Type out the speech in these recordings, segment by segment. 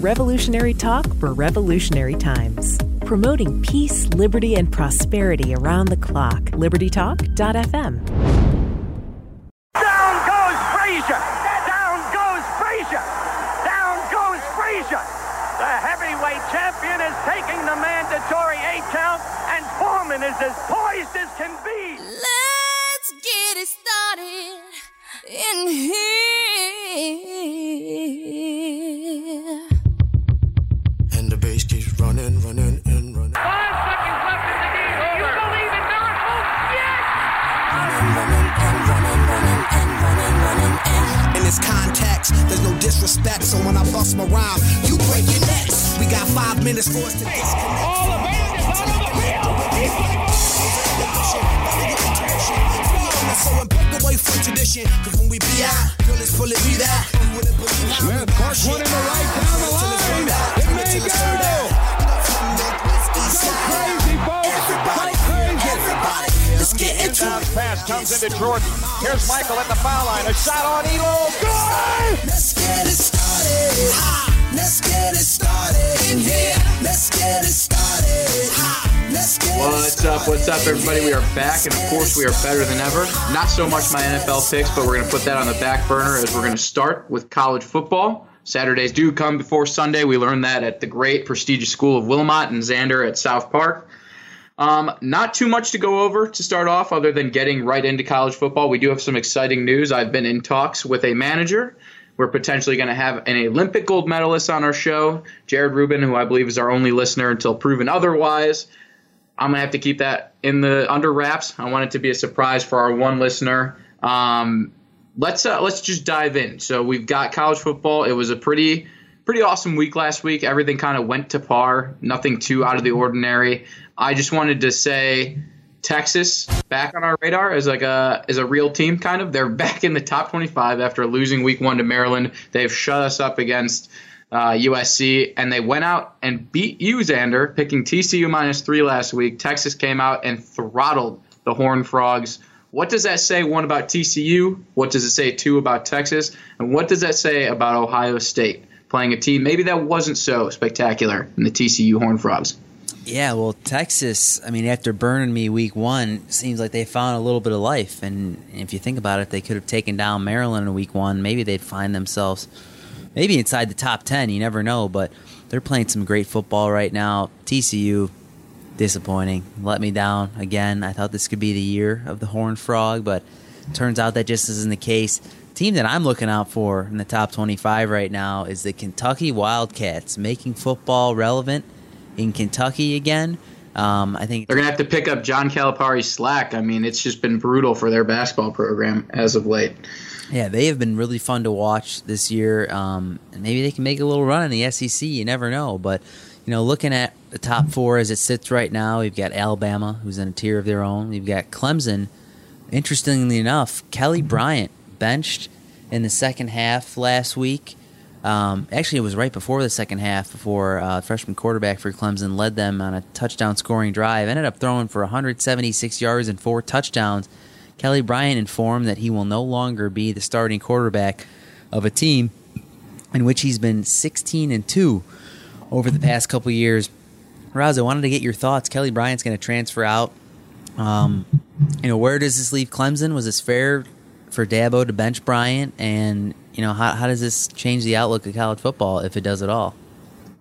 Revolutionary talk for revolutionary times. Promoting peace, liberty, and prosperity around the clock. LibertyTalk.fm. Here's Michael at the foul line. A shot on Elo. Good! Let's get it started. Ha! Let's get it started in here. Let's get it started. Ha! Let's get it What's up? What's up, everybody? We are back, and of course, we are better than ever. Not so much my NFL picks, but we're going to put that on the back burner as we're going to start with college football. Saturdays do come before Sunday. We learned that at the great prestigious school of Wilmot and Xander at South Park. Um, not too much to go over to start off, other than getting right into college football. We do have some exciting news. I've been in talks with a manager. We're potentially going to have an Olympic gold medalist on our show, Jared Rubin, who I believe is our only listener until proven otherwise. I'm gonna have to keep that in the under wraps. I want it to be a surprise for our one listener. Um, let's uh, let's just dive in. So we've got college football. It was a pretty pretty awesome week last week. Everything kind of went to par. Nothing too out of the ordinary. I just wanted to say Texas back on our radar as like a as a real team. Kind of they're back in the top 25 after losing week one to Maryland. They've shut us up against uh, USC, and they went out and beat you, Xander, picking TCU minus three last week. Texas came out and throttled the Horned Frogs. What does that say, one, about TCU? What does it say, two, about Texas? And what does that say about Ohio State playing a team maybe that wasn't so spectacular in the TCU Horned Frogs? Yeah, well, Texas, I mean, after burning me week one, seems like they found a little bit of life. And if you think about it, they could have taken down Maryland in week one. Maybe they'd find themselves maybe inside the top 10. You never know. But they're playing some great football right now. TCU, disappointing. Let me down again. I thought this could be the year of the Horned Frog, but turns out that just isn't the case. Team that I'm looking out for in the top 25 right now is the Kentucky Wildcats, making football relevant in Kentucky again. Um, I think They're going to have to pick up John Calipari's slack. I mean, it's just been brutal for their basketball program as of late. Yeah, they have been really fun to watch this year. Um, and maybe they can make a little run in the SEC. You never know. But you know, looking at the top four as it sits right now, we've got Alabama, who's in a tier of their own. We've got Clemson. Interestingly enough, Kelly Bryant benched in the second half last week. Um, actually, it was right before the second half, before uh, freshman quarterback for Clemson led them on a touchdown scoring drive. Ended up throwing for 176 yards and four touchdowns. Kelly Bryant informed that he will no longer be the starting quarterback of a team in which he's been 16 and 2 over the past couple years. Raz, I wanted to get your thoughts. Kelly Bryant's going to transfer out. Um, you know, where does this leave Clemson? Was this fair for Dabo to bench Bryant? And, you know, how, how does this change the outlook of college football, if it does at all?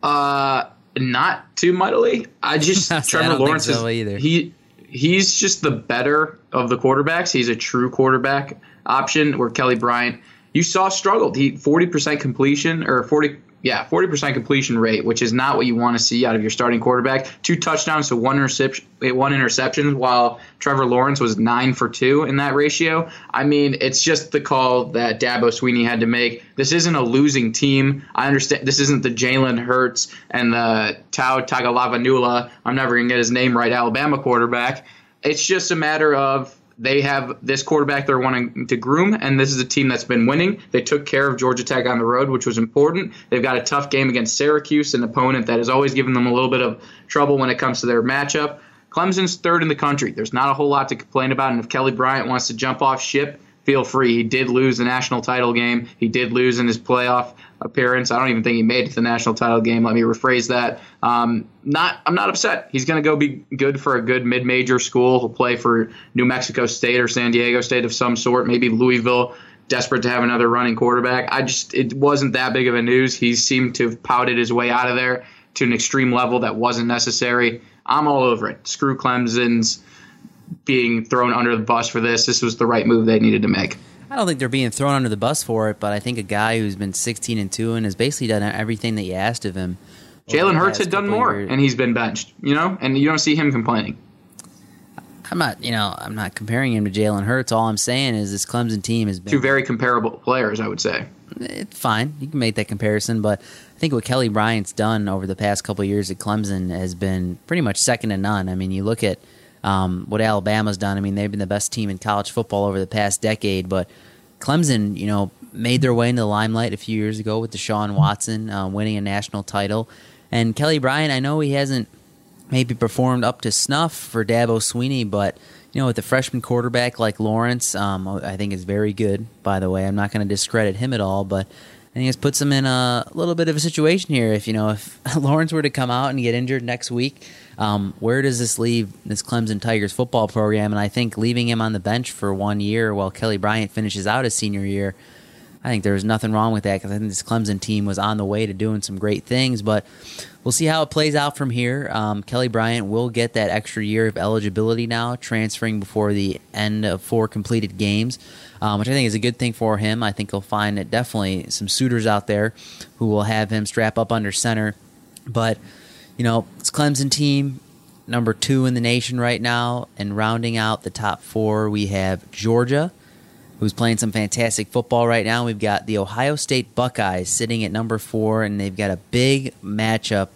Uh, not too mightily. I just I Trevor don't think Lawrence so is either. he he's just the better of the quarterbacks. He's a true quarterback option. Where Kelly Bryant, you saw struggled. He forty percent completion or forty. Yeah, forty percent completion rate, which is not what you want to see out of your starting quarterback. Two touchdowns to one interception, one interception, while Trevor Lawrence was nine for two in that ratio. I mean, it's just the call that Dabo Swinney had to make. This isn't a losing team. I understand this isn't the Jalen Hurts and the Tau Tagovailoa. I'm never gonna get his name right. Alabama quarterback. It's just a matter of they have this quarterback they're wanting to groom, and this is a team that's been winning. They took care of Georgia Tech on the road, which was important. They've got a tough game against Syracuse, an opponent that has always given them a little bit of trouble when it comes to their matchup. Clemson's third in the country. There's not a whole lot to complain about, and if Kelly Bryant wants to jump off ship, feel free. He did lose the national title game. He did lose in his playoff appearance. I don't even think he made it to the national title game. Let me rephrase that. Um, not, I'm not upset. He's going to go be good for a good mid-major school. He'll play for New Mexico State or San Diego State of some sort, maybe Louisville. Desperate to have another running quarterback. I just it wasn't that big of a news. He seemed to have pouted his way out of there to an extreme level that wasn't necessary. I'm all over it. Screw Clemson's being thrown under the bus for this. This was the right move they needed to make. I don't think they're being thrown under the bus for it, but I think a guy who's been 16 and 2 and has basically done everything that you asked of him. Jalen Hurts had done more, years. and he's been benched, you know, and you don't see him complaining. I'm not, you know, I'm not comparing him to Jalen Hurts. All I'm saying is this Clemson team has been two very comparable players. I would say it's fine. You can make that comparison, but I think what Kelly Bryant's done over the past couple years at Clemson has been pretty much second to none. I mean, you look at um, what Alabama's done. I mean, they've been the best team in college football over the past decade, but Clemson, you know, made their way into the limelight a few years ago with Deshaun Watson uh, winning a national title. And Kelly Bryant, I know he hasn't maybe performed up to snuff for Dabo Swinney, but you know, with a freshman quarterback like Lawrence, um, I think is very good. By the way, I'm not going to discredit him at all, but I think it puts him in a little bit of a situation here. If you know, if Lawrence were to come out and get injured next week, um, where does this leave this Clemson Tigers football program? And I think leaving him on the bench for one year while Kelly Bryant finishes out his senior year I think there was nothing wrong with that because I think this Clemson team was on the way to doing some great things. But we'll see how it plays out from here. Um, Kelly Bryant will get that extra year of eligibility now, transferring before the end of four completed games, um, which I think is a good thing for him. I think he'll find that definitely some suitors out there who will have him strap up under center. But, you know, it's Clemson team number two in the nation right now, and rounding out the top four, we have Georgia who's playing some fantastic football right now. We've got the Ohio State Buckeyes sitting at number four, and they've got a big matchup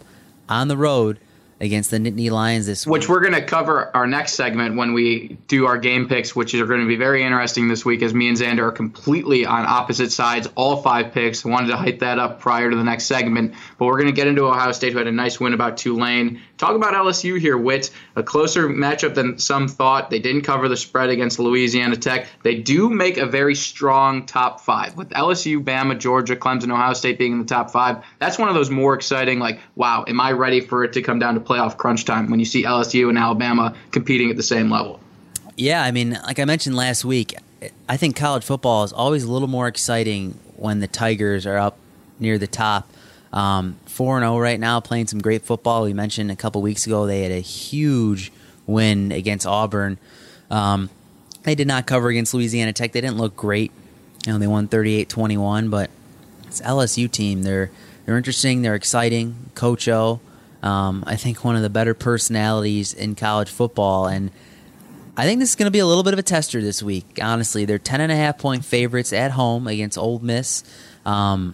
on the road against the Nittany Lions this week. Which we're going to cover our next segment when we do our game picks, which are going to be very interesting this week as me and Xander are completely on opposite sides, all five picks. Wanted to hype that up prior to the next segment, but we're going to get into Ohio State, who had a nice win about Tulane. Talk about LSU here, Witt. A closer matchup than some thought. They didn't cover the spread against Louisiana Tech. They do make a very strong top five. With LSU, Bama, Georgia, Clemson, Ohio State being in the top five, that's one of those more exciting, like, wow, am I ready for it to come down to playoff crunch time when you see LSU and Alabama competing at the same level. Yeah, I mean, like I mentioned last week, I think college football is always a little more exciting when the Tigers are up near the top. Um, four and zero oh right now, playing some great football. We mentioned a couple weeks ago they had a huge win against Auburn. Um, they did not cover against Louisiana Tech. They didn't look great. You know, they won 38-21, but it's LSU team. They're they're interesting. They're exciting. Coach O, um, I think one of the better personalities in college football, and I think this is going to be a little bit of a tester this week. Honestly, they're ten and a half point favorites at home against Ole Miss, um,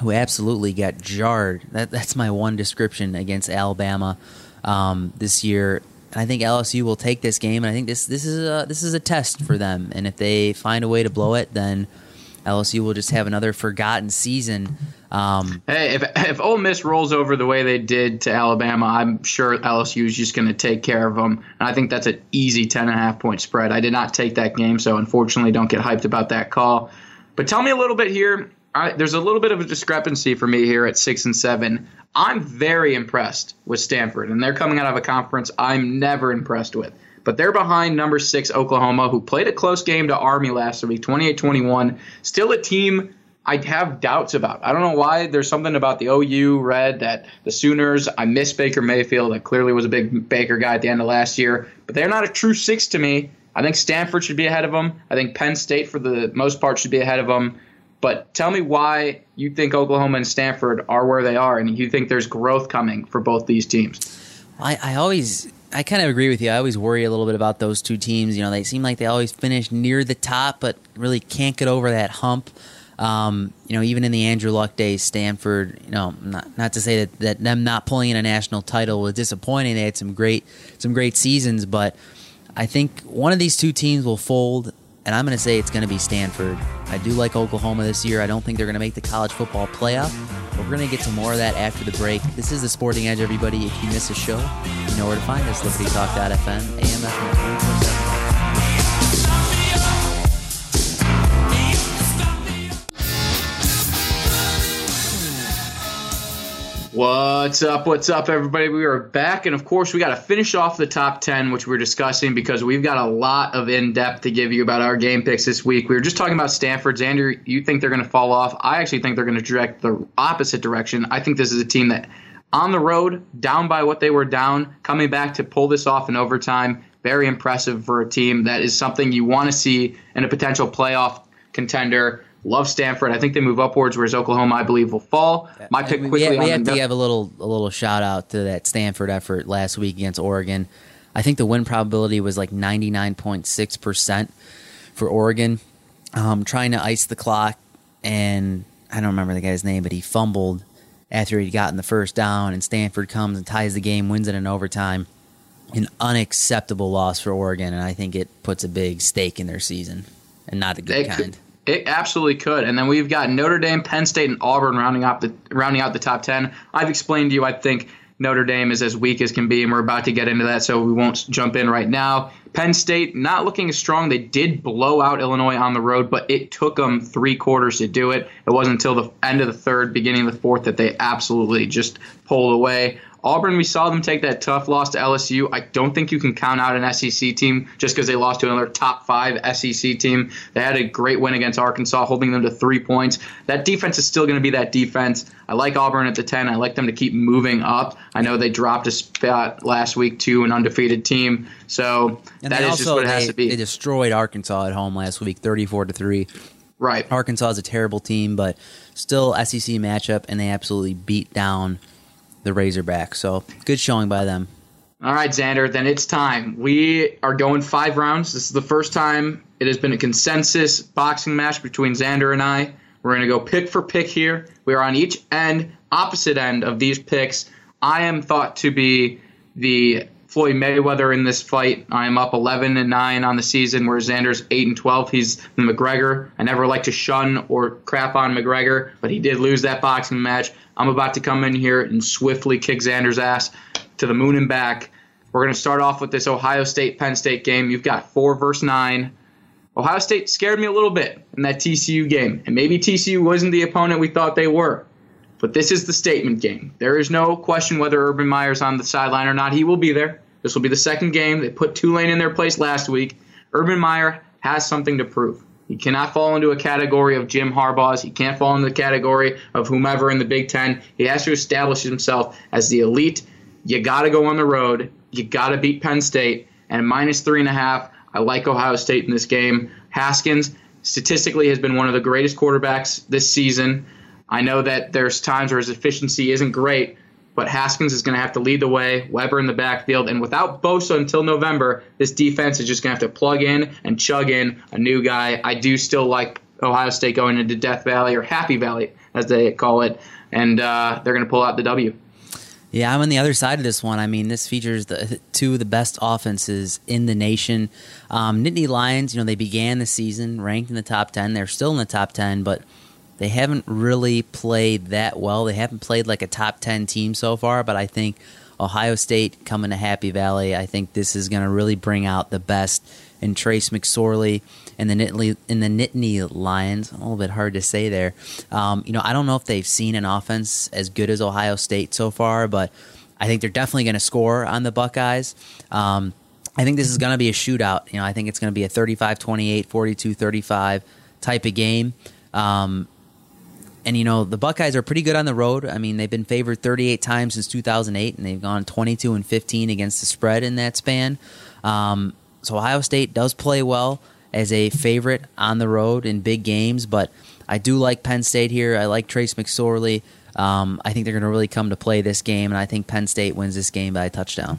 who absolutely got jarred. That, that's my one description against Alabama um, this year. And I think LSU will take this game, and I think this this is a this is a test for them. And if they find a way to blow it, then LSU will just have another forgotten season. Um, hey, if if Ole Miss rolls over the way they did to Alabama, I'm sure LSU is just going to take care of them. And I think that's an easy 10 and a half point spread. I did not take that game, so unfortunately, don't get hyped about that call. But tell me a little bit here. There's a little bit of a discrepancy for me here at six and seven. I'm very impressed with Stanford, and they're coming out of a conference I'm never impressed with but they're behind number six Oklahoma, who played a close game to Army last week, 28-21. Still a team I have doubts about. I don't know why. There's something about the OU Red that the Sooners. I miss Baker Mayfield. That clearly was a big Baker guy at the end of last year, but they're not a true six to me. I think Stanford should be ahead of them. I think Penn State, for the most part, should be ahead of them. But tell me why you think Oklahoma and Stanford are where they are, and you think there's growth coming for both these teams. I, I always I kind of agree with you. I always worry a little bit about those two teams. You know, they seem like they always finish near the top, but really can't get over that hump. Um, you know, even in the Andrew Luck days, Stanford. You know, not not to say that, that them not pulling in a national title was disappointing. They had some great some great seasons, but I think one of these two teams will fold and I'm going to say it's going to be Stanford. I do like Oklahoma this year. I don't think they're going to make the college football playoff, we're going to get to more of that after the break. This is the Sporting Edge, everybody. If you miss a show, you know where to find us. LibertyTalk.fm, AMFM What's up? What's up, everybody? We are back, and of course, we got to finish off the top 10, which we're discussing because we've got a lot of in depth to give you about our game picks this week. We were just talking about Stanford's. Andrew, you think they're going to fall off? I actually think they're going to direct the opposite direction. I think this is a team that, on the road, down by what they were down, coming back to pull this off in overtime, very impressive for a team that is something you want to see in a potential playoff contender. Love Stanford. I think they move upwards, whereas Oklahoma, I believe, will fall. My pick quickly. We, we on have to give a little a little shout out to that Stanford effort last week against Oregon. I think the win probability was like ninety nine point six percent for Oregon. Um, trying to ice the clock, and I don't remember the guy's name, but he fumbled after he'd gotten the first down, and Stanford comes and ties the game, wins it in overtime. An unacceptable loss for Oregon, and I think it puts a big stake in their season, and not a good They kind. could, it absolutely could. And then we've got Notre Dame, Penn State, and Auburn rounding out the rounding out the top ten. I've explained to you. I think Notre Dame is as weak as can be, and we're about to get into that, so we won't jump in right now. Penn State not looking as strong. They did blow out Illinois on the road, but it took them three quarters to do it. It wasn't until the end of the third, beginning of the fourth, that they absolutely just pulled away. Auburn, we saw them take that tough loss to LSU. I don't think you can count out an SEC team just because they lost to another top five SEC team. They had a great win against Arkansas, holding them to three points. That defense is still going to be that defense. I like Auburn at the 10. I like them to keep moving up. I know they dropped a spot last week to an undefeated team. So And that is also just what it they, has to be. they destroyed Arkansas at home last week, thirty-four to three. right. Arkansas is a terrible team, but still SEC matchup, and they absolutely beat down the Razorbacks. So good showing by them. All right, Xander, then it's time. We are going five rounds. This is the first time it has been a consensus boxing match between Xander and I. We're going to go pick for pick here. We are on each end, opposite end of these picks. I am thought to be the Floyd Mayweather in this fight. I am up 11 and 9 on the season, where Xander's 8 and 12. He's the McGregor. I never like to shun or crap on McGregor, but he did lose that boxing match. I'm about to come in here and swiftly kick Xander's ass to the moon and back. We're going to start off with this Ohio State Penn State game. You've got 4 versus 9. Ohio State scared me a little bit in that TCU game, and maybe TCU wasn't the opponent we thought they were. But this is the statement game. There is no question whether Urban Meyer's on the sideline or not. He will be there. This will be the second game. They put Tulane in their place last week. Urban Meyer has something to prove. He cannot fall into a category of Jim Harbaugh's. He can't fall into the category of whomever in the Big Ten. He has to establish himself as the elite. You got to go on the road. You got to beat Penn State. And minus three and a half, I like Ohio State in this game. Haskins statistically has been one of the greatest quarterbacks this season. I know that there's times where his efficiency isn't great, but Haskins is going to have to lead the way. Weber in the backfield, and without Bosa until November, this defense is just going to have to plug in and chug in a new guy. I do still like Ohio State going into Death Valley or Happy Valley, as they call it, and uh, they're going to pull out the W. Yeah, I'm on the other side of this one. I mean, this features the two of the best offenses in the nation. Um, Nittany Lions, you know, they began the season ranked in the top 10. They're still in the top 10, but they haven't really played that well. They haven't played like a top 10 team so far, but I think Ohio State coming to Happy Valley, I think this is going to really bring out the best in Trace McSorley and the Nittany, in the Nittany Lions. A little bit hard to say there. Um, you know, I don't know if they've seen an offense as good as Ohio State so far, but I think they're definitely going to score on the Buckeyes. Um, I think this is going to be a shootout. You know, I think it's going to be a 35-28, 42-35 type of game. Um, and you know the Buckeyes are pretty good on the road. I mean, they've been favored 38 times since 2008, and they've gone 22 and 15 against the spread in that span. Um, so Ohio State does play well as a favorite on the road in big games, but I do like Penn State here. I like Trace McSorley. Um, I think they're going to really come to play this game, and I think Penn State wins this game by a touchdown.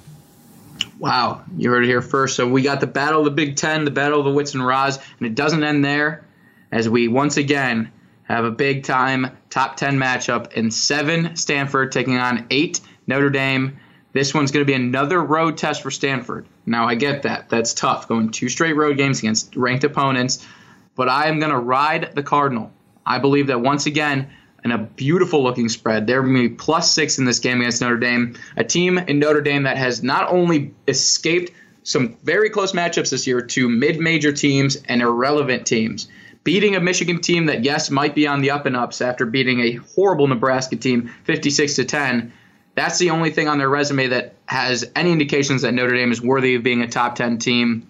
Wow, you heard it here first. So we got the battle of the Big Ten, the battle of the Wits and Roz, and it doesn't end there, as we once again have a big time top 10 matchup in seven Stanford taking on eight Notre Dame. This one's going to be another road test for Stanford. Now, I get that. That's tough going two straight road games against ranked opponents, but I am going to ride the Cardinal. I believe that once again, and a beautiful looking spread, they're going to be plus six in this game against Notre Dame. A team in Notre Dame that has not only escaped some very close matchups this year to mid major teams and irrelevant teams beating a Michigan team that yes might be on the up and ups after beating a horrible Nebraska team 56 to 10. That's the only thing on their resume that has any indications that Notre Dame is worthy of being a top 10 team.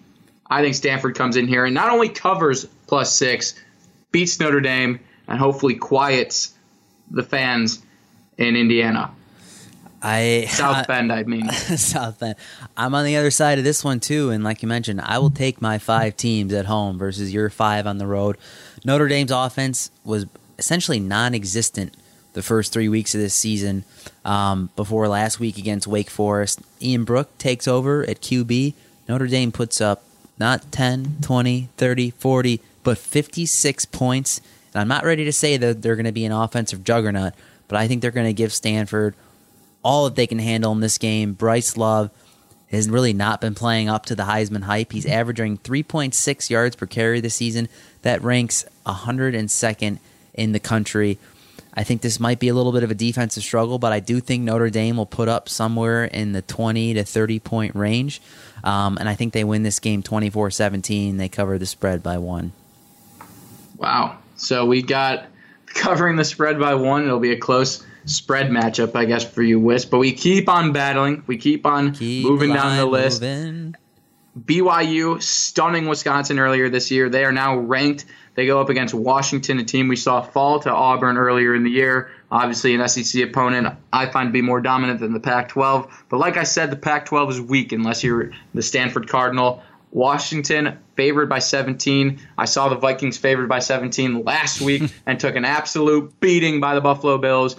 I think Stanford comes in here and not only covers plus six, beats Notre Dame, and hopefully quiets the fans in Indiana. I South Bend, I mean. South Bend. I'm on the other side of this one too, and like you mentioned, I will take my five teams at home versus your five on the road. Notre Dame's offense was essentially non-existent the first three weeks of this season. Um, before last week against Wake Forest, Ian Book takes over at QB. Notre Dame puts up not 10, 20, 30, 40, but 56 points. And I'm not ready to say that they're going to be an offensive juggernaut, but I think they're going to give Stanford all that they can handle in this game. Bryce Love has really not been playing up to the Heisman hype. He's averaging 3.6 yards per carry this season. That ranks 102nd in the country. I think this might be a little bit of a defensive struggle, but I do think Notre Dame will put up somewhere in the 20 to 30 point range. Um, and I think they win this game 24 17. They cover the spread by one. Wow. So we got covering the spread by one. It'll be a close spread matchup, I guess, for you, Wisp. But we keep on battling. We keep on Keep moving down the list. moving. BYU stunning Wisconsin earlier this year. They are now ranked. They go up against Washington, a team we saw fall to Auburn earlier in the year. Obviously, an SEC opponent I find to be more dominant than the Pac 12. But like I said, the Pac 12 is weak unless you're the Stanford Cardinal. Washington favored by 17. I saw the Vikings favored by 17 last week and took an absolute beating by the Buffalo Bills.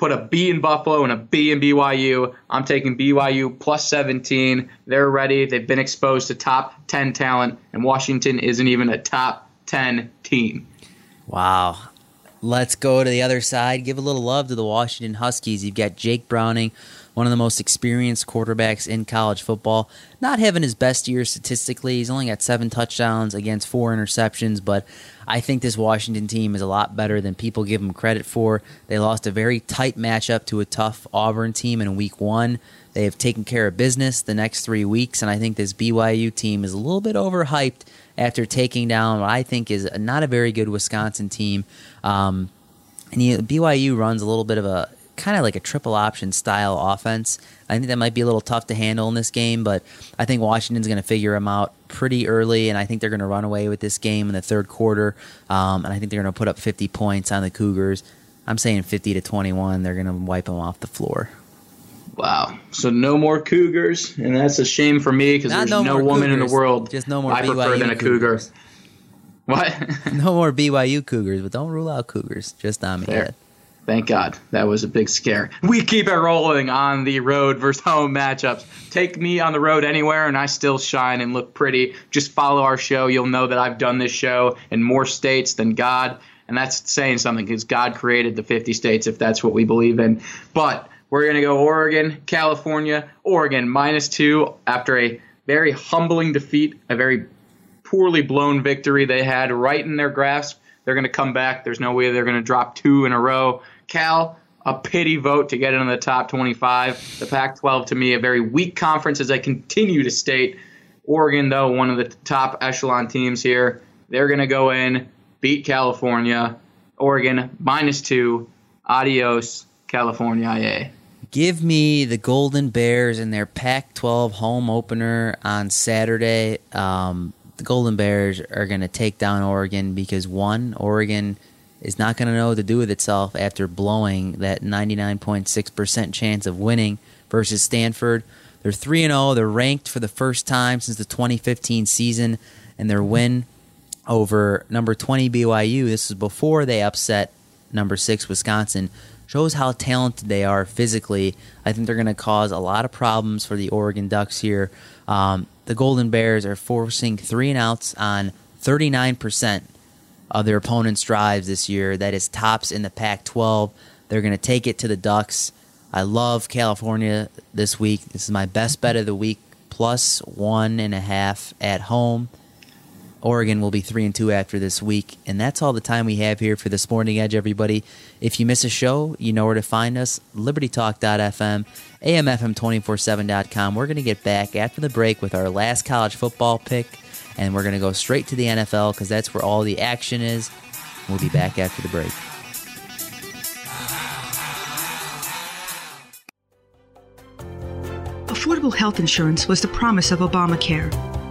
Put a B in Buffalo and a B in BYU. I'm taking BYU plus 17. They're ready. They've been exposed to top 10 talent, and Washington isn't even a top 10 team. Wow. Let's go to the other side. Give a little love to the Washington Huskies. You've got Jake Browning, one of the most experienced quarterbacks in college football. Not having his best year statistically. He's only got seven touchdowns against four interceptions, but I think this Washington team is a lot better than people give them credit for. They lost a very tight matchup to a tough Auburn team in week one. They have taken care of business the next three weeks, and I think this BYU team is a little bit overhyped after taking down what I think is not a very good Wisconsin team. Um, and he, BYU runs a little bit of a kind of like a triple option style offense. I think that might be a little tough to handle in this game, but I think Washington's going to figure them out pretty early, and I think they're going to run away with this game in the third quarter. Um, and I think they're going to put up 50 points on the Cougars. I'm saying 50 to 21. They're going to wipe them off the floor. Wow. So no more Cougars, and that's a shame for me because there's no no, woman in the world just no more I prefer BYU than a Cougar. What? No more BYU Cougars, but don't rule out Cougars. Just on me. Fair. Thank God. That was a big scare. We keep it rolling on the road versus home matchups. Take me on the road anywhere, and I still shine and look pretty. Just follow our show. You'll know that I've done this show in more states than God. And that's saying something because God created the 50 states, if that's what we believe in. But we're going to go Oregon, California, Oregon minus two after a very humbling defeat, a very poorly blown victory they had right in their grasp. They're going to come back. There's no way they're going to drop two in a row. Cal, a pity vote to get into the top 25. The Pac 12, to me, a very weak conference, as I continue to state. Oregon, though, one of the top echelon teams here. They're going to go in, beat California. Oregon, minus two. Adios, California IA. Give me the Golden Bears in their Pac 12 home opener on Saturday. Um, the Golden Bears are going to take down Oregon because, one, Oregon is not going to know what to do with itself after blowing that 99.6% chance of winning versus Stanford. They're 3 0. They're ranked for the first time since the 2015 season, and their win over number 20 BYU, this is before they upset number 6 Wisconsin, shows how talented they are physically. I think they're going to cause a lot of problems for the Oregon Ducks here. Um, the Golden Bears are forcing three and outs on 39% of their opponent's drives this year. That is tops in the Pac 12. They're going to take it to the Ducks. I love California this week. This is my best bet of the week, plus one and a half at home. Oregon will be three and two after this week, and that's all the time we have here for this morning edge. Everybody, if you miss a show, you know where to find us: LibertyTalk.fm, AMFM247.com. We're going to get back after the break with our last college football pick and we're going to go straight to the NFL because that's where all the action is. We'll be back after the break. Affordable health insurance was the promise of Obamacare.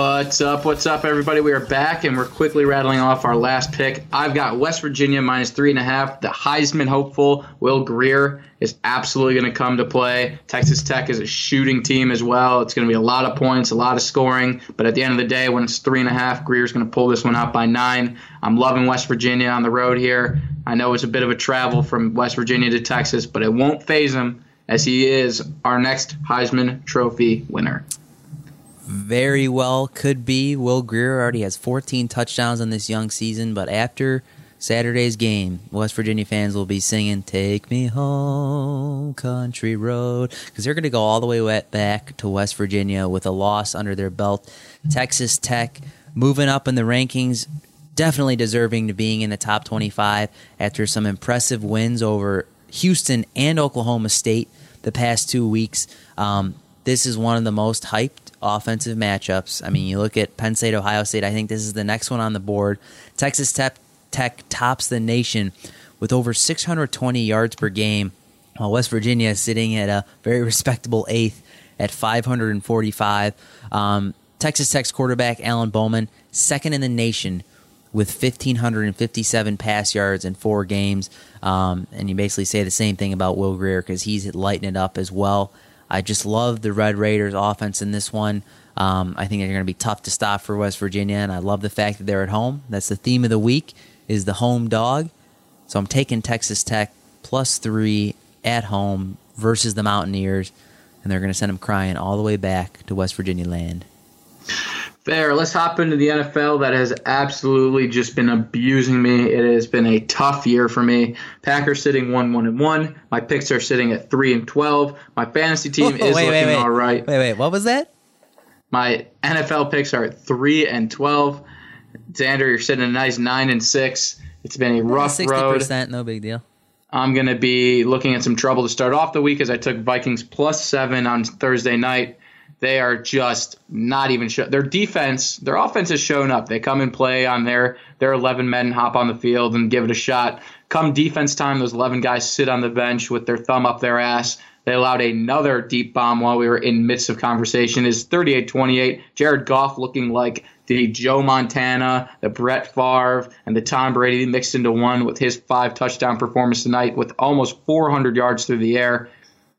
What's up? What's up, everybody? We are back and we're quickly rattling off our last pick. I've got West Virginia minus three and a half. The Heisman hopeful, Will Grier, is absolutely going to come to play. Texas Tech is a shooting team as well. It's going to be a lot of points, a lot of scoring. But at the end of the day, when it's three and a half, Grier's going to pull this one out by nine. I'm loving West Virginia on the road here. I know it's a bit of a travel from West Virginia to Texas, but it won't phase him as he is our next Heisman Trophy winner very well could be. Will Grier already has 14 touchdowns on this young season, but after Saturday's game, West Virginia fans will be singing "Take Me Home, Country Road" because they're going to go all the way back to West Virginia with a loss under their belt. Texas Tech moving up in the rankings, definitely deserving to being in the top 25 after some impressive wins over Houston and Oklahoma State the past two weeks. Um, this is one of the most hyped offensive matchups. I mean, you look at Penn State, Ohio State. I think this is the next one on the board. Texas Tech, Tech tops the nation with over 620 yards per game, while West Virginia is sitting at a very respectable eighth at 545. Um, Texas Tech's quarterback Alan Bowman, second in the nation with 1,557 pass yards in four games. Um, and you basically say the same thing about Will Grier because he's lighting it up as well. I just love the Red Raiders offense in this one. Um, I think they're going to be tough to stop for West Virginia, and I love the fact that they're at home. That's the theme of the week is the home dog. So I'm taking Texas Tech plus three at home versus the Mountaineers, and they're going to send them crying all the way back to West Virginia land. Fair. Let's hop into the NFL that has absolutely just been abusing me. It has been a tough year for me. Packers sitting one one and one. My picks are sitting at three and twelve. My fantasy team is wait, looking wait, wait. all right. Wait, wait, what was that? My NFL picks are at three and twelve. Xander, you're sitting a nice nine and six. It's been a rough 60%, road. 60%, no big deal. I'm going to be looking at some trouble to start off the week as I took Vikings plus seven on Thursday night they are just not even show. Their defense, their offense has shown up. They come and play on their their 11 men, hop on the field and give it a shot. Come defense time, those 11 guys sit on the bench with their thumb up their ass. They allowed another deep bomb while we were in midst of conversation. Is 38-28. Jared Goff looking like the Joe Montana, the Brett Favre, and the Tom Brady mixed into one with his five touchdown performance tonight with almost 400 yards through the air.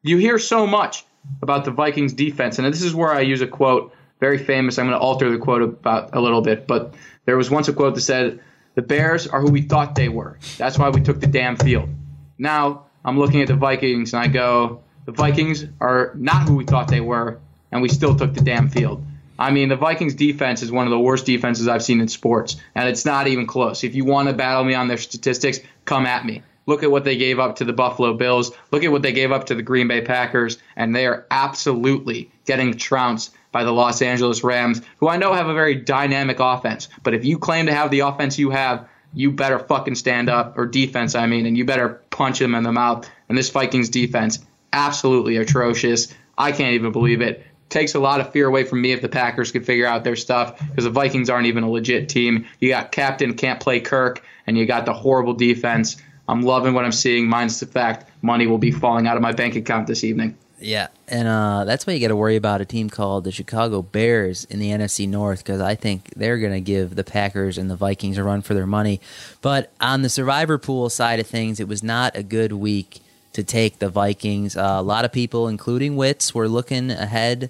You hear so much about the Vikings defense, and this is where I use a quote, very famous. I'm going to alter the quote about a little bit, but there was once a quote that said, "The Bears are who we thought they were. That's why we took the damn field." Now I'm looking at the Vikings and I go, "The Vikings are not who we thought they were, and we still took the damn field." I mean, the Vikings defense is one of the worst defenses I've seen in sports, and it's not even close. If you want to battle me on their statistics, come at me. Look at what they gave up to the Buffalo Bills. Look at what they gave up to the Green Bay Packers. And they are absolutely getting trounced by the Los Angeles Rams, who I know have a very dynamic offense. But if you claim to have the offense you have, you better fucking stand up, or defense, I mean, and you better punch them in the mouth. And this Vikings defense, absolutely atrocious. I can't even believe it. Takes a lot of fear away from me if the Packers could figure out their stuff because the Vikings aren't even a legit team. You got captain can't play Kirk, and you got the horrible defense. I'm loving what I'm seeing, minus the fact money will be falling out of my bank account this evening. Yeah, and uh, that's why you got to worry about a team called the Chicago Bears in the NFC North because I think they're going to give the Packers and the Vikings a run for their money. But on the survivor pool side of things, it was not a good week to take the Vikings. Uh, a lot of people, including Wits, were looking ahead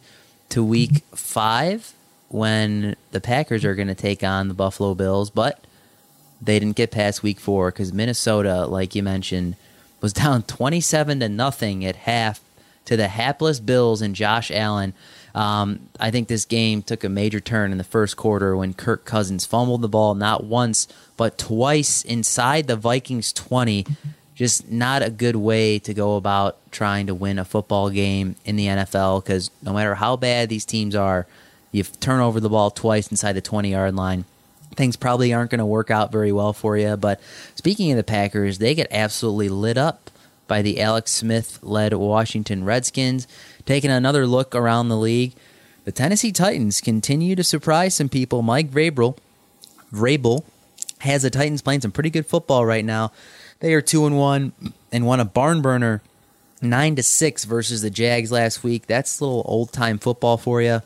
to week five when the Packers are going to take on the Buffalo Bills, but they didn't get past week four because Minnesota, like you mentioned, was down 27 to nothing at half to the hapless Bills and Josh Allen. Um, I think this game took a major turn in the first quarter when Kirk Cousins fumbled the ball not once but twice inside the Vikings 20. Just not a good way to go about trying to win a football game in the NFL because no matter how bad these teams are, you turn over the ball twice inside the 20 yard line. Things probably aren't going to work out very well for you. But speaking of the Packers, they get absolutely lit up by the Alex Smith led Washington Redskins. Taking another look around the league, the Tennessee Titans continue to surprise some people. Mike Vrabel, Vrabel has the Titans playing some pretty good football right now. They are two and one and won a barn burner nine to six versus the Jags last week. That's a little old time football for you.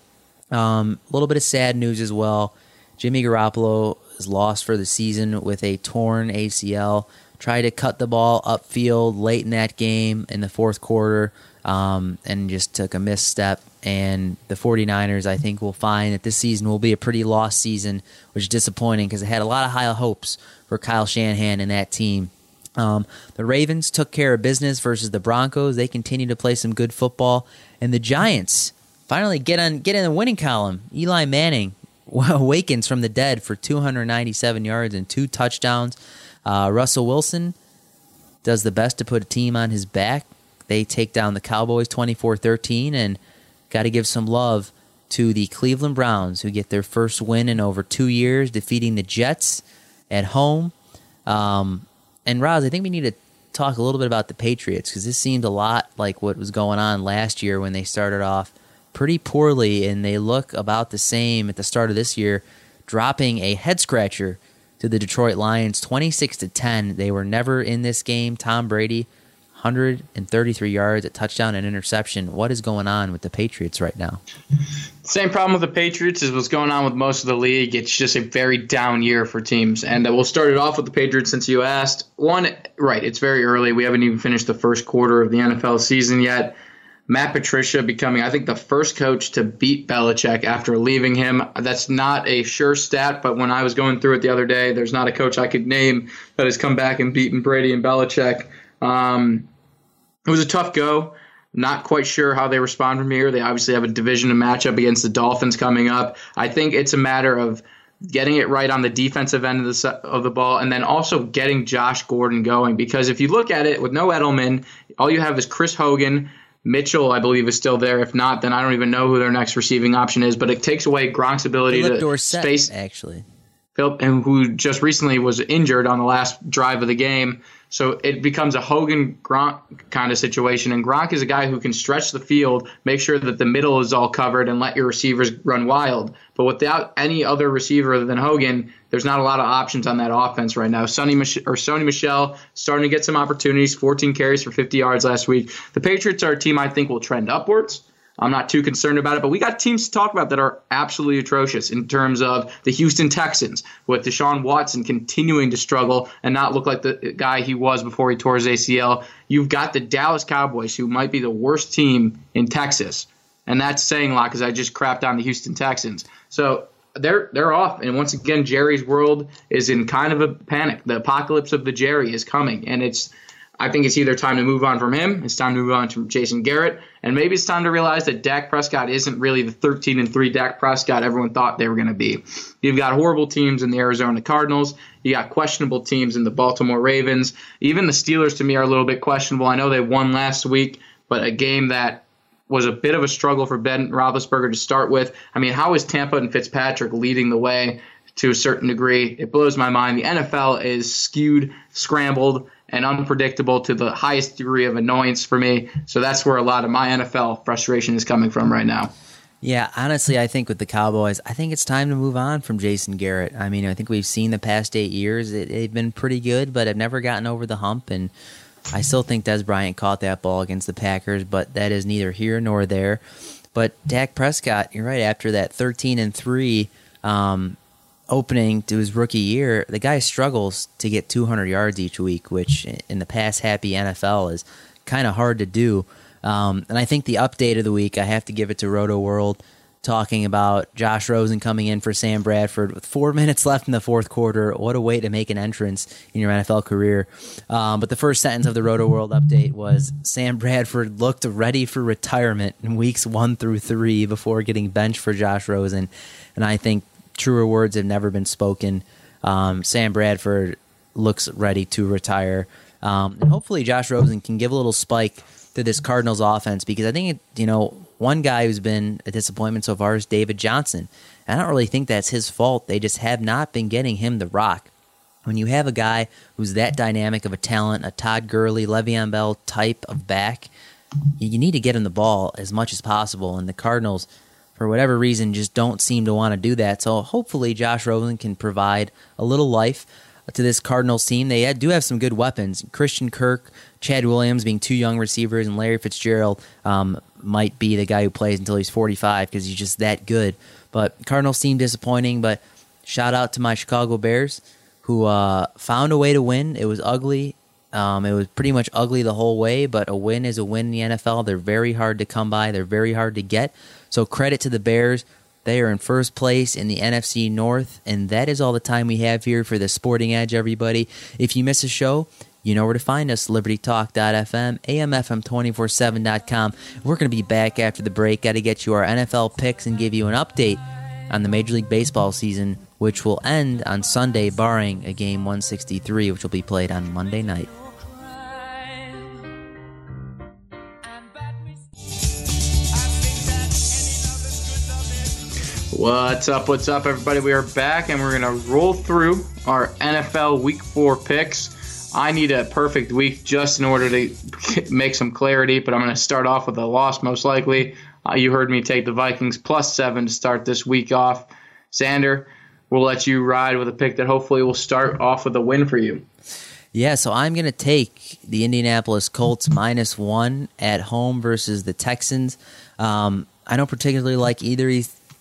Um, a little bit of sad news as well. Jimmy Garoppolo is lost for the season with a torn ACL tried to cut the ball upfield late in that game in the fourth quarter um, and just took a misstep. And the 49ers, I think, will find that this season will be a pretty lost season, which is disappointing because they had a lot of high hopes for Kyle Shanahan and that team. Um, the Ravens took care of business versus the Broncos. They continue to play some good football, and the Giants finally get on get in the winning column. Eli Manning awakens from the dead for 297 yards and two touchdowns. Uh, Russell Wilson does the best to put a team on his back. They take down the Cowboys 24 13, and got to give some love to the Cleveland Browns, who get their first win in over two years, defeating the Jets at home. Um, and Roz, I think we need to talk a little bit about the Patriots because this seemed a lot like what was going on last year when they started off pretty poorly, and they look about the same at the start of this year, dropping a head scratcher to the Detroit Lions 26 to 10. They were never in this game. Tom Brady 133 yards, a touchdown and interception. What is going on with the Patriots right now? Same problem with the Patriots is what's going on with most of the league. It's just a very down year for teams. And uh, we'll start it off with the Patriots since you asked. One, right, it's very early. We haven't even finished the first quarter of the NFL season yet. Matt Patricia becoming, I think, the first coach to beat Belichick after leaving him. That's not a sure stat, but when I was going through it the other day, there's not a coach I could name that has come back and beaten Brady and Belichick. Um, it was a tough go. Not quite sure how they respond from here. They obviously have a division to matchup against the Dolphins coming up. I think it's a matter of getting it right on the defensive end of the of the ball, and then also getting Josh Gordon going. Because if you look at it with no Edelman, all you have is Chris Hogan Mitchell, I believe, is still there. If not, then I don't even know who their next receiving option is. But it takes away Gronk's ability Phillip to Dorsett, space. Actually, Philip, and who just recently was injured on the last drive of the game. So it becomes a Hogan Gronk kind of situation. And Gronk is a guy who can stretch the field, make sure that the middle is all covered, and let your receivers run wild. But without any other receiver other than Hogan, there's not a lot of options on that offense right now. Sonny Mich- or Sony Michel starting to get some opportunities, 14 carries for 50 yards last week. The Patriots are a team I think will trend upwards. I'm not too concerned about it, but we got teams to talk about that are absolutely atrocious in terms of the Houston Texans with Deshaun Watson continuing to struggle and not look like the guy he was before he tore his ACL. You've got the Dallas Cowboys, who might be the worst team in Texas, and that's saying a lot because I just crapped on the Houston Texans. So they're they're off, and once again, Jerry's world is in kind of a panic. The apocalypse of the Jerry is coming, and it's I think it's either time to move on from him, it's time to move on from Jason Garrett, and maybe it's time to realize that Dak Prescott isn't really the 13 and 3 Dak Prescott everyone thought they were going to be. You've got horrible teams in the Arizona Cardinals, you got questionable teams in the Baltimore Ravens. Even the Steelers to me are a little bit questionable. I know they won last week, but a game that was a bit of a struggle for Ben Roethlisberger to start with. I mean, how is Tampa and Fitzpatrick leading the way to a certain degree? It blows my mind. The NFL is skewed, scrambled and unpredictable to the highest degree of annoyance for me. So that's where a lot of my NFL frustration is coming from right now. Yeah, honestly, I think with the Cowboys, I think it's time to move on from Jason Garrett. I mean, I think we've seen the past eight years; it, they've been pretty good, but I've never gotten over the hump. And I still think Dez Bryant caught that ball against the Packers, but that is neither here nor there. But Dak Prescott, you're right. After that 13 and three um, opening to his rookie year, the guy struggles to get 200 yards each week, which in the pass happy NFL is kind of hard to do. Um, and I think the update of the week, I have to give it to Roto World talking about Josh Rosen coming in for Sam Bradford with four minutes left in the fourth quarter. What a way to make an entrance in your NFL career. Um, but the first sentence of the Roto World update was Sam Bradford looked ready for retirement in weeks one through three before getting benched for Josh Rosen. And I think truer words have never been spoken. Um, Sam Bradford looks ready to retire. Um, and hopefully Josh Rosen can give a little spike to this Cardinals offense because I think, it, you know, one guy who's been a disappointment so far is David Johnson. I don't really think that's his fault. They just have not been getting him the rock. When you have a guy who's that dynamic of a talent, a Todd Gurley, Le'Veon Bell type of back, you need to get him the ball as much as possible. And the Cardinals, for whatever reason, just don't seem to want to do that. So hopefully Josh Rosen can provide a little life to this Cardinals team. They do have some good weapons. Christian Kirk, Chad Williams being two young receivers, and Larry Fitzgerald um, might be the guy who plays until he's 45 because he's just that good. But Cardinals seem disappointing. But shout out to my Chicago Bears who uh, found a way to win. It was ugly. Um, it was pretty much ugly the whole way, but a win is a win in the NFL. They're very hard to come by. They're very hard to get. So credit to the Bears. They are in first place in the NFC North, and that is all the time we have here for the Sporting Edge, everybody. If you miss a show, you know where to find us libertytalk.fm, amfm247.com. We're going to be back after the break. Got to get you our NFL picks and give you an update on the Major League Baseball season, which will end on Sunday, barring a game 163, which will be played on Monday night. What's up? What's up, everybody? We are back and we're going to roll through our NFL Week 4 picks. I need a perfect week just in order to make some clarity, but I'm going to start off with a loss most likely. Uh, you heard me take the Vikings plus seven to start this week off. Xander, we'll let you ride with a pick that hopefully will start off with a win for you. Yeah, so I'm going to take the Indianapolis Colts minus one at home versus the Texans. Um, I don't particularly like either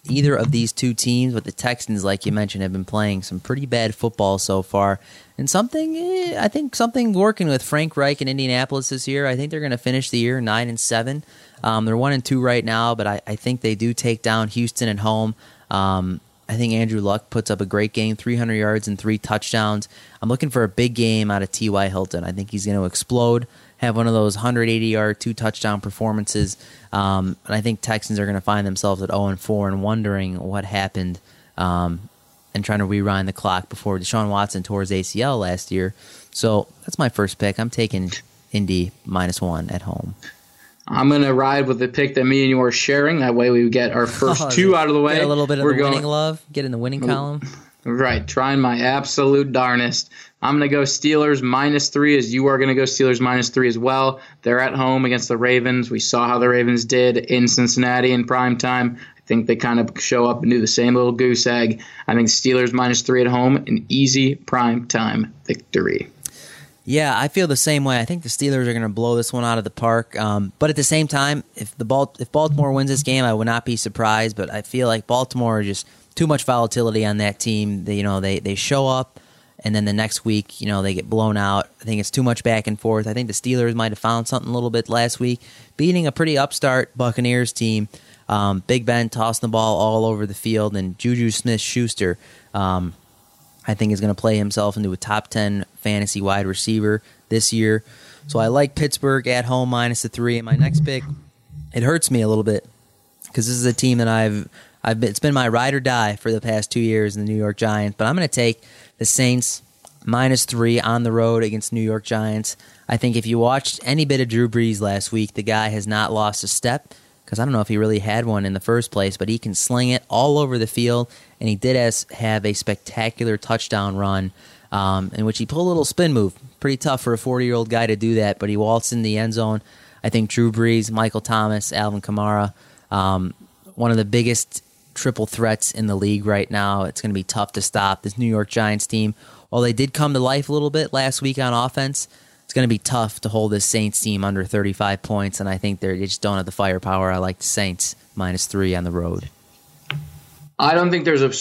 either of these two teams, but the Texans, like you mentioned, have been playing some pretty bad football so far. And something, eh, I think something working with Frank Reich in Indianapolis this year. I think they're going to finish the year nine and seven. Um, they're one and two right now, but I, I, think they do take down Houston at home. Um, I think Andrew Luck puts up a great game, 300 yards and three touchdowns. I'm looking for a big game out of T.Y. Hilton. I think he's going to explode, have one of those 180 yard, two touchdown performances. Um, and I think Texans are going to find themselves at 0 and 4 and wondering what happened um, and trying to rewind the clock before Deshaun Watson tore his ACL last year. So that's my first pick. I'm taking Indy minus one at home. I'm gonna ride with the pick that me and you are sharing. That way we get our first oh, two out of the way. Get a little bit of We're the going, winning love. Get in the winning mm. column. Right, trying my absolute darnest. I'm gonna go Steelers minus three, as you are gonna go Steelers minus three as well. They're at home against the Ravens. We saw how the Ravens did in Cincinnati in prime time I think they kind of show up and do the same little goose egg. I think Steelers minus three at home, an easy prime time victory. Yeah, I feel the same way. I think the Steelers are going to blow this one out of the park. Um, but at the same time, if the ball if Baltimore wins this game, I would not be surprised. But I feel like Baltimore is just too much volatility on that team. They, you know, they they show up, and then the next week, you know, they get blown out. I think it's too much back and forth. I think the Steelers might have found something a little bit last week, beating a pretty upstart Buccaneers team. Um, Big Ben tossing the ball all over the field, and Juju Smith Schuster, um, I think, is going to play himself into a top 10 fantasy wide receiver this year. So I like Pittsburgh at home minus the three. And my next pick, it hurts me a little bit because this is a team that I've I've been, it's been my ride or die for the past two years in the New York Giants. But I'm going to take the Saints minus three on the road against New York Giants. I think if you watched any bit of Drew Brees last week, the guy has not lost a step because I don't know if he really had one in the first place, but he can sling it all over the field, and he did have a spectacular touchdown run um, in which he pulled a little spin move. Pretty tough for a 40 year old guy to do that, but he waltzed in the end zone. I think Drew Brees, Michael Thomas, Alvin Kamara, um, one of the biggest triple threats in the league right now. It's going to be tough to stop this New York Giants team. While they did come to life a little bit last week on offense, going to be tough to hold this Saints team under 35 points, and I think they just don't have the firepower. I like the Saints minus three on the road. I don't think there's a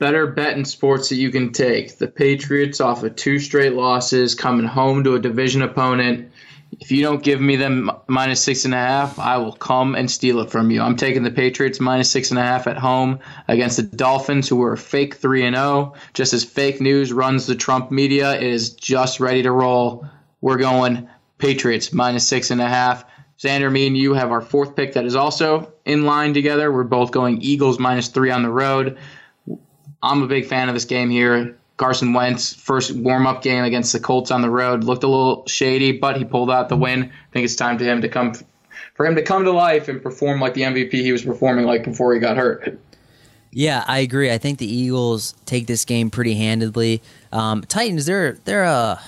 better bet in sports that you can take. The Patriots off of two straight losses, coming home to a division opponent. If you don't give me them minus six and a half, I will come and steal it from you. I'm taking the Patriots minus six and a half at home against the Dolphins, who are fake three and zero. Just as fake news runs the Trump media, it is just ready to roll. We're going Patriots minus six and a half. Xander, me and you have our fourth pick that is also in line together. We're both going Eagles minus three on the road. I'm a big fan of this game here. Carson Wentz, first warm up game against the Colts on the road, looked a little shady, but he pulled out the win. I think it's time to him to come for him to come to life and perform like the MVP he was performing like before he got hurt. Yeah, I agree. I think the Eagles take this game pretty handedly. Um, Titans, they're they're a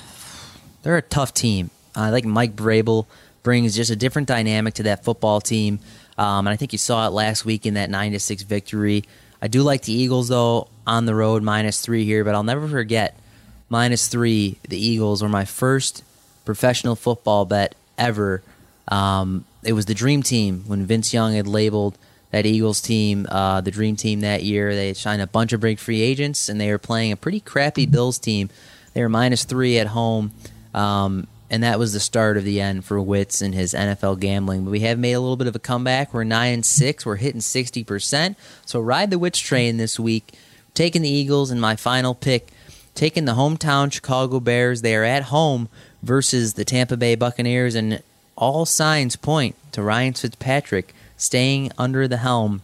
they're a tough team. I think Mike Vrabel brings just a different dynamic to that football team, um, and I think you saw it last week in that nine to six victory. I do like the Eagles though on the road minus three here, but I'll never forget minus three. The Eagles were my first professional football bet ever. Um, it was the Dream Team when Vince Young had labeled that Eagles team uh, the Dream Team that year. They signed a bunch of big free agents, and they were playing a pretty crappy Bills team. They were minus three at home. Um, and that was the start of the end for Witz and his NFL gambling. But we have made a little bit of a comeback. We're nine and six. We're hitting sixty percent. So ride the Witz train this week. Taking the Eagles in my final pick. Taking the hometown Chicago Bears. They are at home versus the Tampa Bay Buccaneers, and all signs point to Ryan Fitzpatrick staying under the helm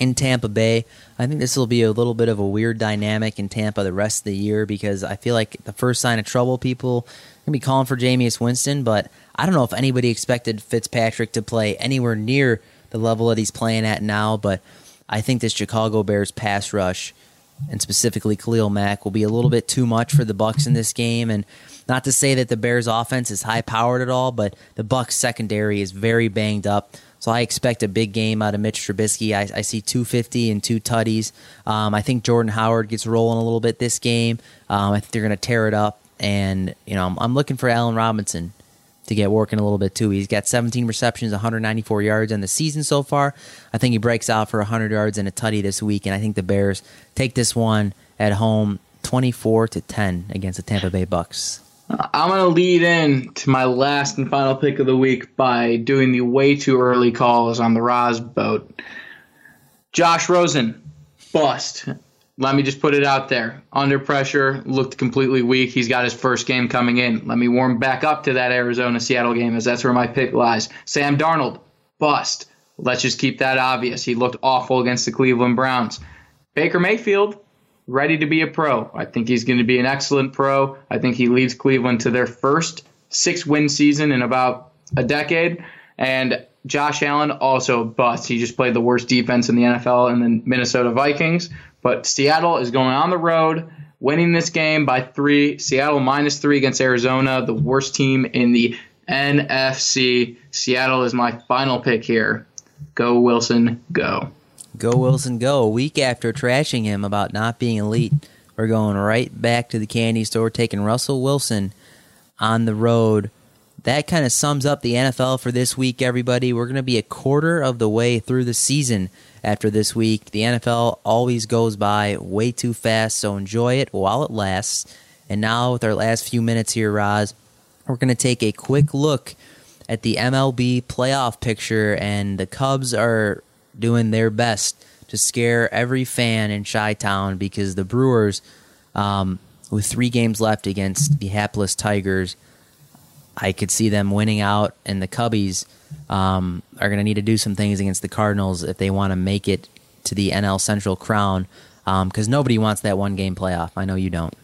in Tampa Bay. I think this will be a little bit of a weird dynamic in Tampa the rest of the year because I feel like the first sign of trouble, people going to be calling for Jameis Winston, but I don't know if anybody expected Fitzpatrick to play anywhere near the level that he's playing at now, but I think this Chicago Bears pass rush and specifically Khalil Mack will be a little bit too much for the Bucks in this game and not to say that the Bears offense is high powered at all, but the Bucks secondary is very banged up. So I expect a big game out of Mitch Trubisky. I, I see 250 and two tutties. Um, I think Jordan Howard gets rolling a little bit this game. Um, I think they're going to tear it up. And, you know, I'm, I'm looking for Allen Robinson to get working a little bit too. He's got 17 receptions, 194 yards in the season so far. I think he breaks out for 100 yards and a tutty this week, and I think the Bears take this one at home 24 to 10 against the Tampa Bay Bucks. I'm going to lead in to my last and final pick of the week by doing the way too early calls on the Roz boat. Josh Rosen, bust. Let me just put it out there. Under pressure, looked completely weak. He's got his first game coming in. Let me warm back up to that Arizona Seattle game, as that's where my pick lies. Sam Darnold, bust. Let's just keep that obvious. He looked awful against the Cleveland Browns. Baker Mayfield, ready to be a pro. I think he's going to be an excellent pro. I think he leads Cleveland to their first six win season in about a decade. And Josh Allen also bust. He just played the worst defense in the NFL and the Minnesota Vikings. But Seattle is going on the road, winning this game by three. Seattle minus three against Arizona, the worst team in the NFC. Seattle is my final pick here. Go Wilson, go. Go Wilson, go. A week after trashing him about not being elite, we're going right back to the candy store, taking Russell Wilson on the road. That kind of sums up the NFL for this week, everybody. We're going to be a quarter of the way through the season after this week. The NFL always goes by way too fast, so enjoy it while it lasts. And now, with our last few minutes here, Roz, we're going to take a quick look at the MLB playoff picture, and the Cubs are doing their best to scare every fan in Chi Town because the Brewers, um, with three games left against the hapless Tigers, I could see them winning out, and the Cubbies um, are going to need to do some things against the Cardinals if they want to make it to the NL Central crown. Because um, nobody wants that one game playoff. I know you don't.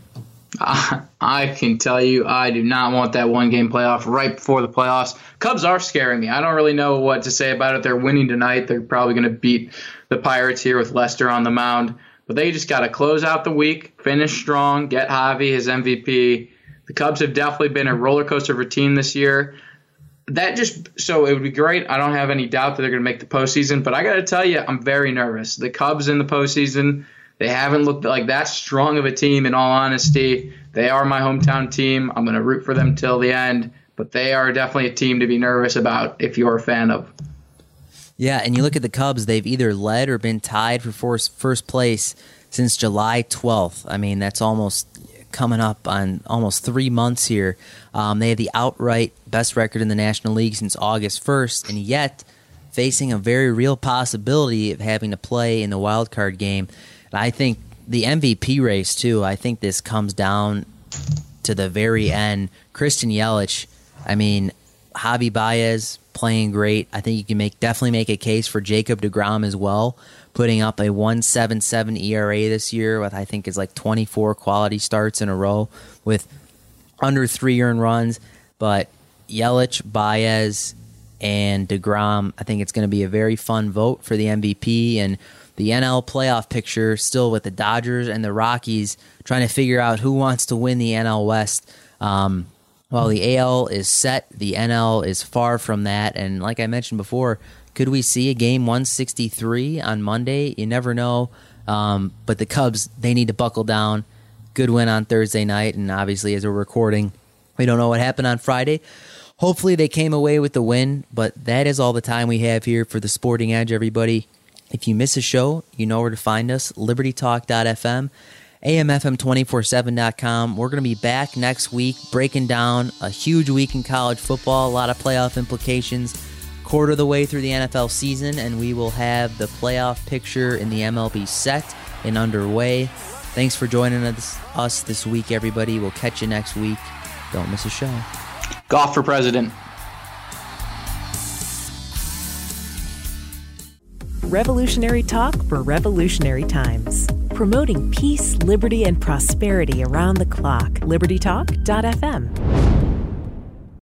I can tell you, I do not want that one game playoff right before the playoffs. Cubs are scaring me. I don't really know what to say about it. They're winning tonight. They're probably going to beat the Pirates here with Lester on the mound. But they just got to close out the week, finish strong, get Javi his MVP. The Cubs have definitely been a roller coaster of a team this year that just so it would be great. I don't have any doubt that they're going to make the postseason, but I got to tell you, I'm very nervous. The Cubs in the postseason, They haven't looked like that strong of a team, in all honesty. They are my hometown team. I'm going to root for them till the end, but they are definitely a team to be nervous about if you're a fan of. Yeah, and you look at the Cubs, they've either led or been tied for first, place since July 12th. I mean, that's almost coming up on almost three months here. Um, they have the outright best record in the National League since August 1st, and yet facing a very real possibility of having to play in the wild card game. I think the MVP race too. I think this comes down to the very end. Christian Yelich. I mean, Javi Baez playing great. I think you can make definitely make a case for Jacob Degrom as well, putting up a one seven seven ERA this year with I think is like 24 quality starts in a row with under three earned runs. But Yelich, Baez, and DeGrom, I think it's going to be a very fun vote for the MVP and the NL playoff picture still with the Dodgers and the Rockies trying to figure out who wants to win the NL West. Um, while the AL is set, the NL is far from that. And like I mentioned before, could we see a game 163 on Monday? You never know. Um, but the Cubs, they need to buckle down. Good win on Thursday night. And obviously, as we're recording, we don't know what happened on Friday. Hopefully, they came away with the win, but that is all the time we have here for the Sporting Edge, everybody. If you miss a show, you know where to find us libertytalk.fm, amfm247.com. We're going to be back next week breaking down a huge week in college football, a lot of playoff implications, quarter of the way through the NFL season, and we will have the playoff picture in the MLB set and underway. Thanks for joining us, us this week, everybody. We'll catch you next week. Don't miss a show. Golf for president. Revolutionary talk for revolutionary times. Promoting peace, liberty, and prosperity around the clock. LibertyTalk.fm.